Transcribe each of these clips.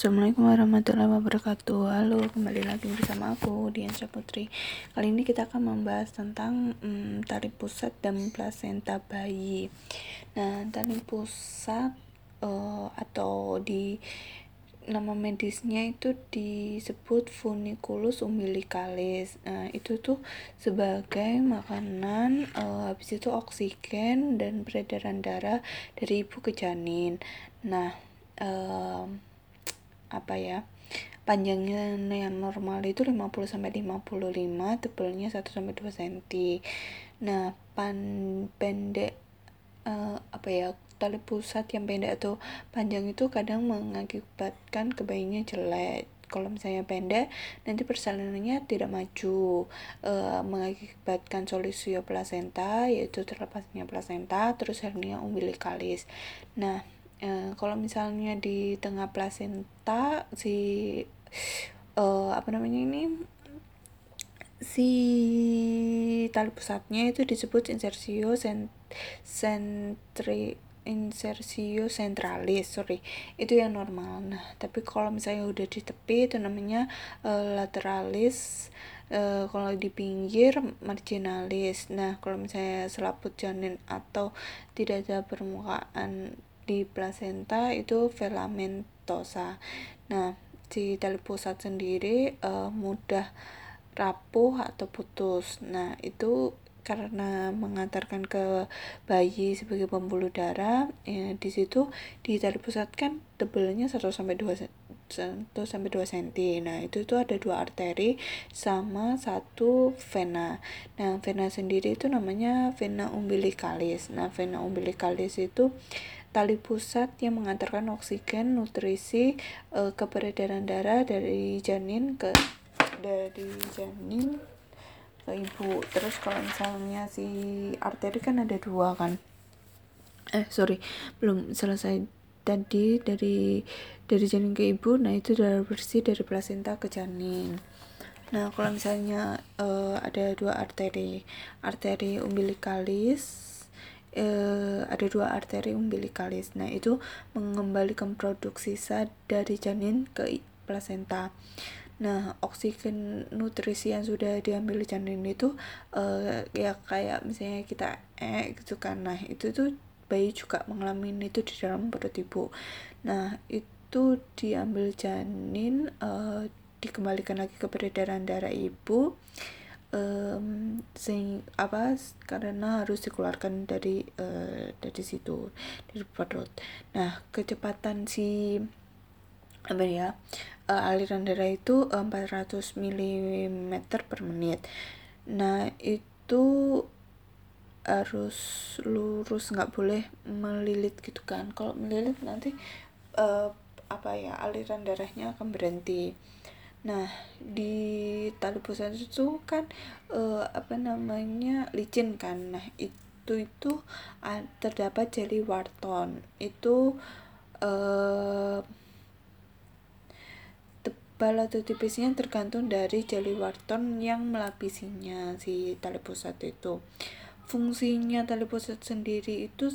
Assalamualaikum warahmatullahi wabarakatuh. Halo, kembali lagi bersama aku Dian Putri. Kali ini kita akan membahas tentang hmm, tali pusat dan plasenta bayi. Nah, tali pusat uh, atau di nama medisnya itu disebut funiculus umbilicalis. Nah, itu tuh sebagai makanan uh, habis itu oksigen dan peredaran darah dari ibu ke janin. Nah, uh, apa ya panjangnya yang normal itu 50 sampai 55 tebalnya 1 sampai 2 cm nah pan pendek uh, apa ya tali pusat yang pendek atau panjang itu kadang mengakibatkan kebayinya jelek. Kalau misalnya pendek nanti persalinannya tidak maju uh, mengakibatkan solusio plasenta yaitu terlepasnya plasenta terus hernia umbilikalis nah uh, kalau misalnya di tengah plasenta si uh, apa namanya ini? Si tali pusatnya itu disebut insersio sent sentri insersio centralis sorry. Itu yang normal. Nah tapi kalau misalnya udah di tepi itu namanya uh, lateralis uh, kalau di pinggir marginalis. Nah kalau misalnya selaput janin atau tidak ada permukaan di plasenta itu filamentosa. Nah, si tali pusat sendiri uh, mudah rapuh atau putus. Nah, itu karena mengantarkan ke bayi sebagai pembuluh darah ya, di situ di tali pusat kan tebalnya 1 sampai 2 1 sampai 2 cm. Nah, itu tuh ada dua arteri sama satu vena. Nah, vena sendiri itu namanya vena umbilicalis. Nah, vena umbilicalis itu tali pusat yang mengantarkan oksigen, nutrisi, e, ke peredaran darah dari janin ke dari janin ke ibu. Terus kalau misalnya si arteri kan ada dua kan. Eh sorry belum selesai tadi dari dari janin ke ibu. Nah itu darah bersih dari plasenta ke janin. Nah kalau misalnya uh, ada dua arteri, arteri umbilikalis eh, ada dua arteri umbilikalis. Nah, itu mengembalikan produksi sisa dari janin ke plasenta. Nah, oksigen nutrisi yang sudah diambil janin itu eh, ya kayak misalnya kita eh gitu kan. Nah, itu tuh bayi juga mengalami itu di dalam perut ibu. Nah, itu diambil janin eh, dikembalikan lagi ke peredaran darah ibu um, sing apa karena harus dikeluarkan dari uh, dari situ dari perut. Nah kecepatan si apa ya uh, aliran darah itu 400 mm per menit. Nah itu harus lurus nggak boleh melilit gitu kan. Kalau melilit nanti uh, apa ya aliran darahnya akan berhenti Nah, di tali pusat itu kan uh, apa namanya licin kan. Nah, itu itu terdapat jelly Wharton. Itu uh, tebal atau tipisnya tergantung dari jelly Wharton yang melapisinya si tali pusat itu. Fungsinya tali pusat sendiri itu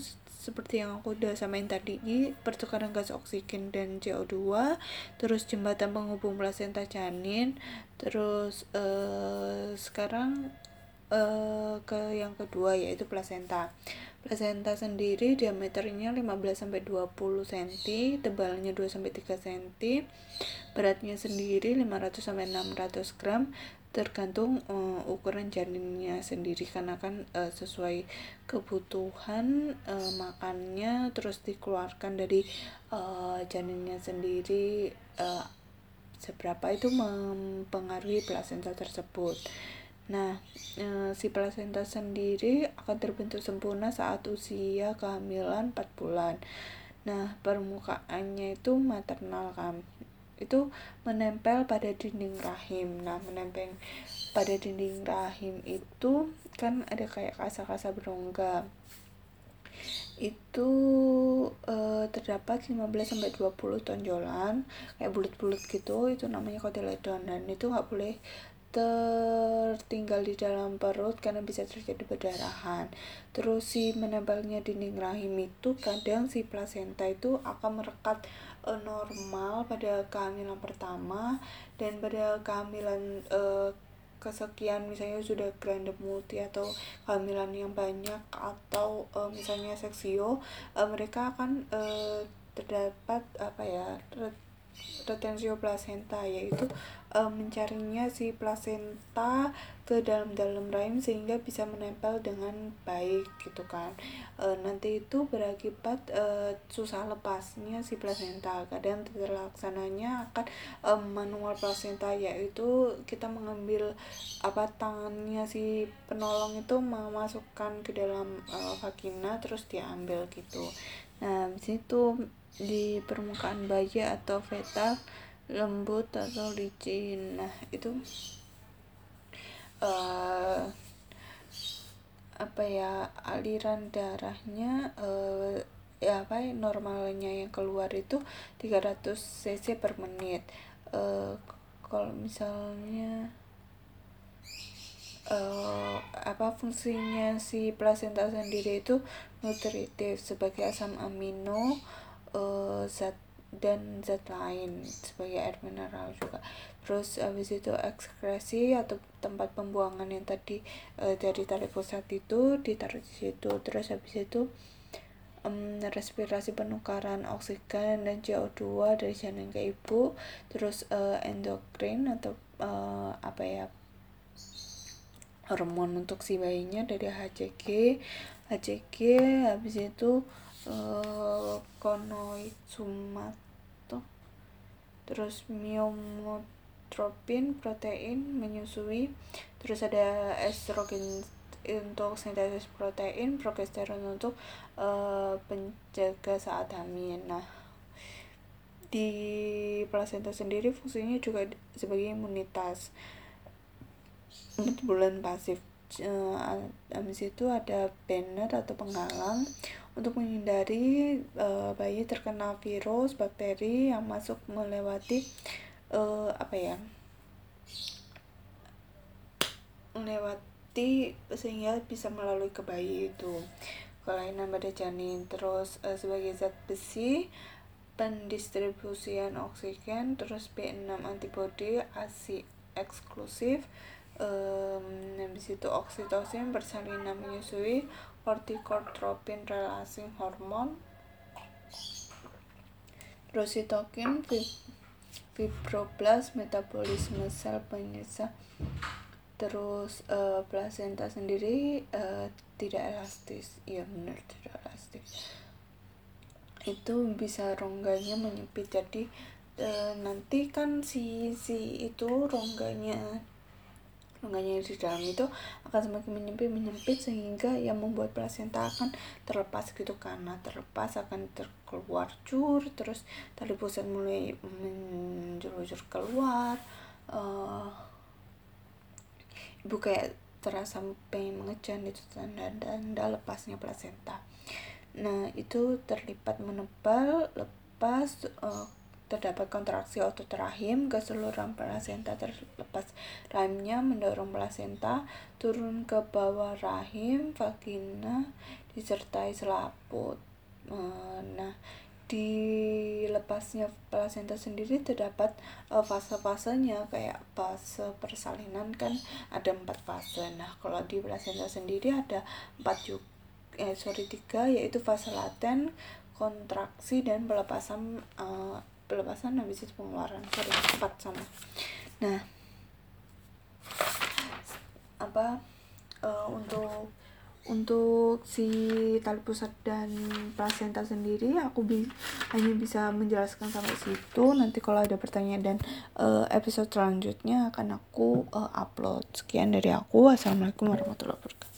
seperti yang aku udah samain tadi pertukaran gas oksigen dan CO2 terus jembatan penghubung plasenta janin terus uh, sekarang uh, ke yang kedua yaitu plasenta. Plasenta sendiri diameternya 15 sampai 20 cm tebalnya 2 sampai 3 cm beratnya sendiri 500 sampai 600 gram tergantung uh, ukuran janinnya sendiri karena kan uh, sesuai kebutuhan uh, makannya terus dikeluarkan dari uh, janinnya sendiri uh, seberapa itu mempengaruhi plasenta tersebut. Nah, e, si plasenta sendiri akan terbentuk sempurna saat usia kehamilan 4 bulan. Nah, permukaannya itu maternal kan itu menempel pada dinding rahim. Nah, menempel pada dinding rahim itu kan ada kayak kasa-kasa berongga. Itu e, terdapat 15 sampai 20 tonjolan kayak bulat-bulat gitu, itu namanya kotiledon dan itu nggak boleh tertinggal di dalam perut karena bisa terjadi perdarahan. Terus si menempelnya dinding rahim itu kadang si plasenta itu akan merekat uh, normal pada kehamilan pertama dan pada kehamilan uh, kesekian misalnya sudah grand multi atau kehamilan yang banyak atau uh, misalnya seksio uh, mereka akan uh, terdapat apa ya retensio placenta yaitu e, mencarinya si placenta ke dalam-dalam rahim sehingga bisa menempel dengan baik gitu kan. E, nanti itu berakibat e, susah lepasnya si placenta. Kadang terlaksananya akan e, manual placenta yaitu kita mengambil apa tangannya si penolong itu memasukkan ke dalam e, vagina terus diambil gitu. Nah situ di permukaan bayi atau fetal lembut atau licin. Nah itu uh, apa ya aliran darahnya uh, ya apa ya, normalnya yang keluar itu 300 cc per menit. Uh, kalau misalnya uh, apa fungsinya si plasenta sendiri itu nutritif sebagai asam amino uh, zat dan zat lain sebagai air mineral juga. Terus habis itu ekskresi atau tempat pembuangan yang tadi uh, dari tali pusat itu ditaruh di situ. Terus habis itu um, respirasi penukaran oksigen dan CO2 dari janin ke ibu. Terus uh, endokrin atau uh, apa ya hormon untuk si bayinya dari HCG HCG habis itu uh, konoid sumato terus miomotropin protein menyusui. Terus ada estrogen untuk sintesis protein progesteron untuk uh, penjaga saat hamil. Nah di plasenta sendiri fungsinya juga sebagai imunitas. Bulan pasif uh, habis itu ada banner atau penghalang untuk menghindari uh, bayi terkena virus bakteri yang masuk melewati uh, apa ya melewati sehingga bisa melalui ke bayi itu. Kelainan pada janin terus uh, sebagai zat besi pendistribusian oksigen terus B6 antibody ASI eksklusif um, habis itu oksitosin bersalinan menyusui kortikotropin relasi hormon. Rositokin fibroblast metabolisme sel penyisa. Terus uh, placenta sendiri uh, tidak elastis. Iya benar tidak elastis. Itu bisa rongganya menyempit. Jadi uh, nanti kan si si itu rongganya makanya di dalam itu akan semakin menyempit menyempit sehingga yang membuat plasenta akan terlepas gitu karena terlepas akan terkeluar cur terus tali pusat mulai menjelujur keluar uh, ibu kayak terasa pengen mengejan itu tanda tanda lepasnya plasenta nah itu terlipat menebal lepas uh, terdapat kontraksi otot rahim ke seluruh plasenta terlepas rahimnya mendorong plasenta turun ke bawah rahim vagina disertai selaput. Eh, nah di lepasnya plasenta sendiri terdapat uh, fase-fasenya kayak fase persalinan kan ada empat fase. Nah kalau di plasenta sendiri ada empat juga eh sorry tiga yaitu fase laten kontraksi dan pelepasan uh, pelepasan habis itu pengeluaran sorry cepat sama. Nah apa uh, untuk untuk si tali pusat dan plasenta sendiri aku bi hanya bisa menjelaskan sampai situ. Nanti kalau ada pertanyaan dan uh, episode selanjutnya akan aku uh, upload. Sekian dari aku. Wassalamualaikum warahmatullahi wabarakatuh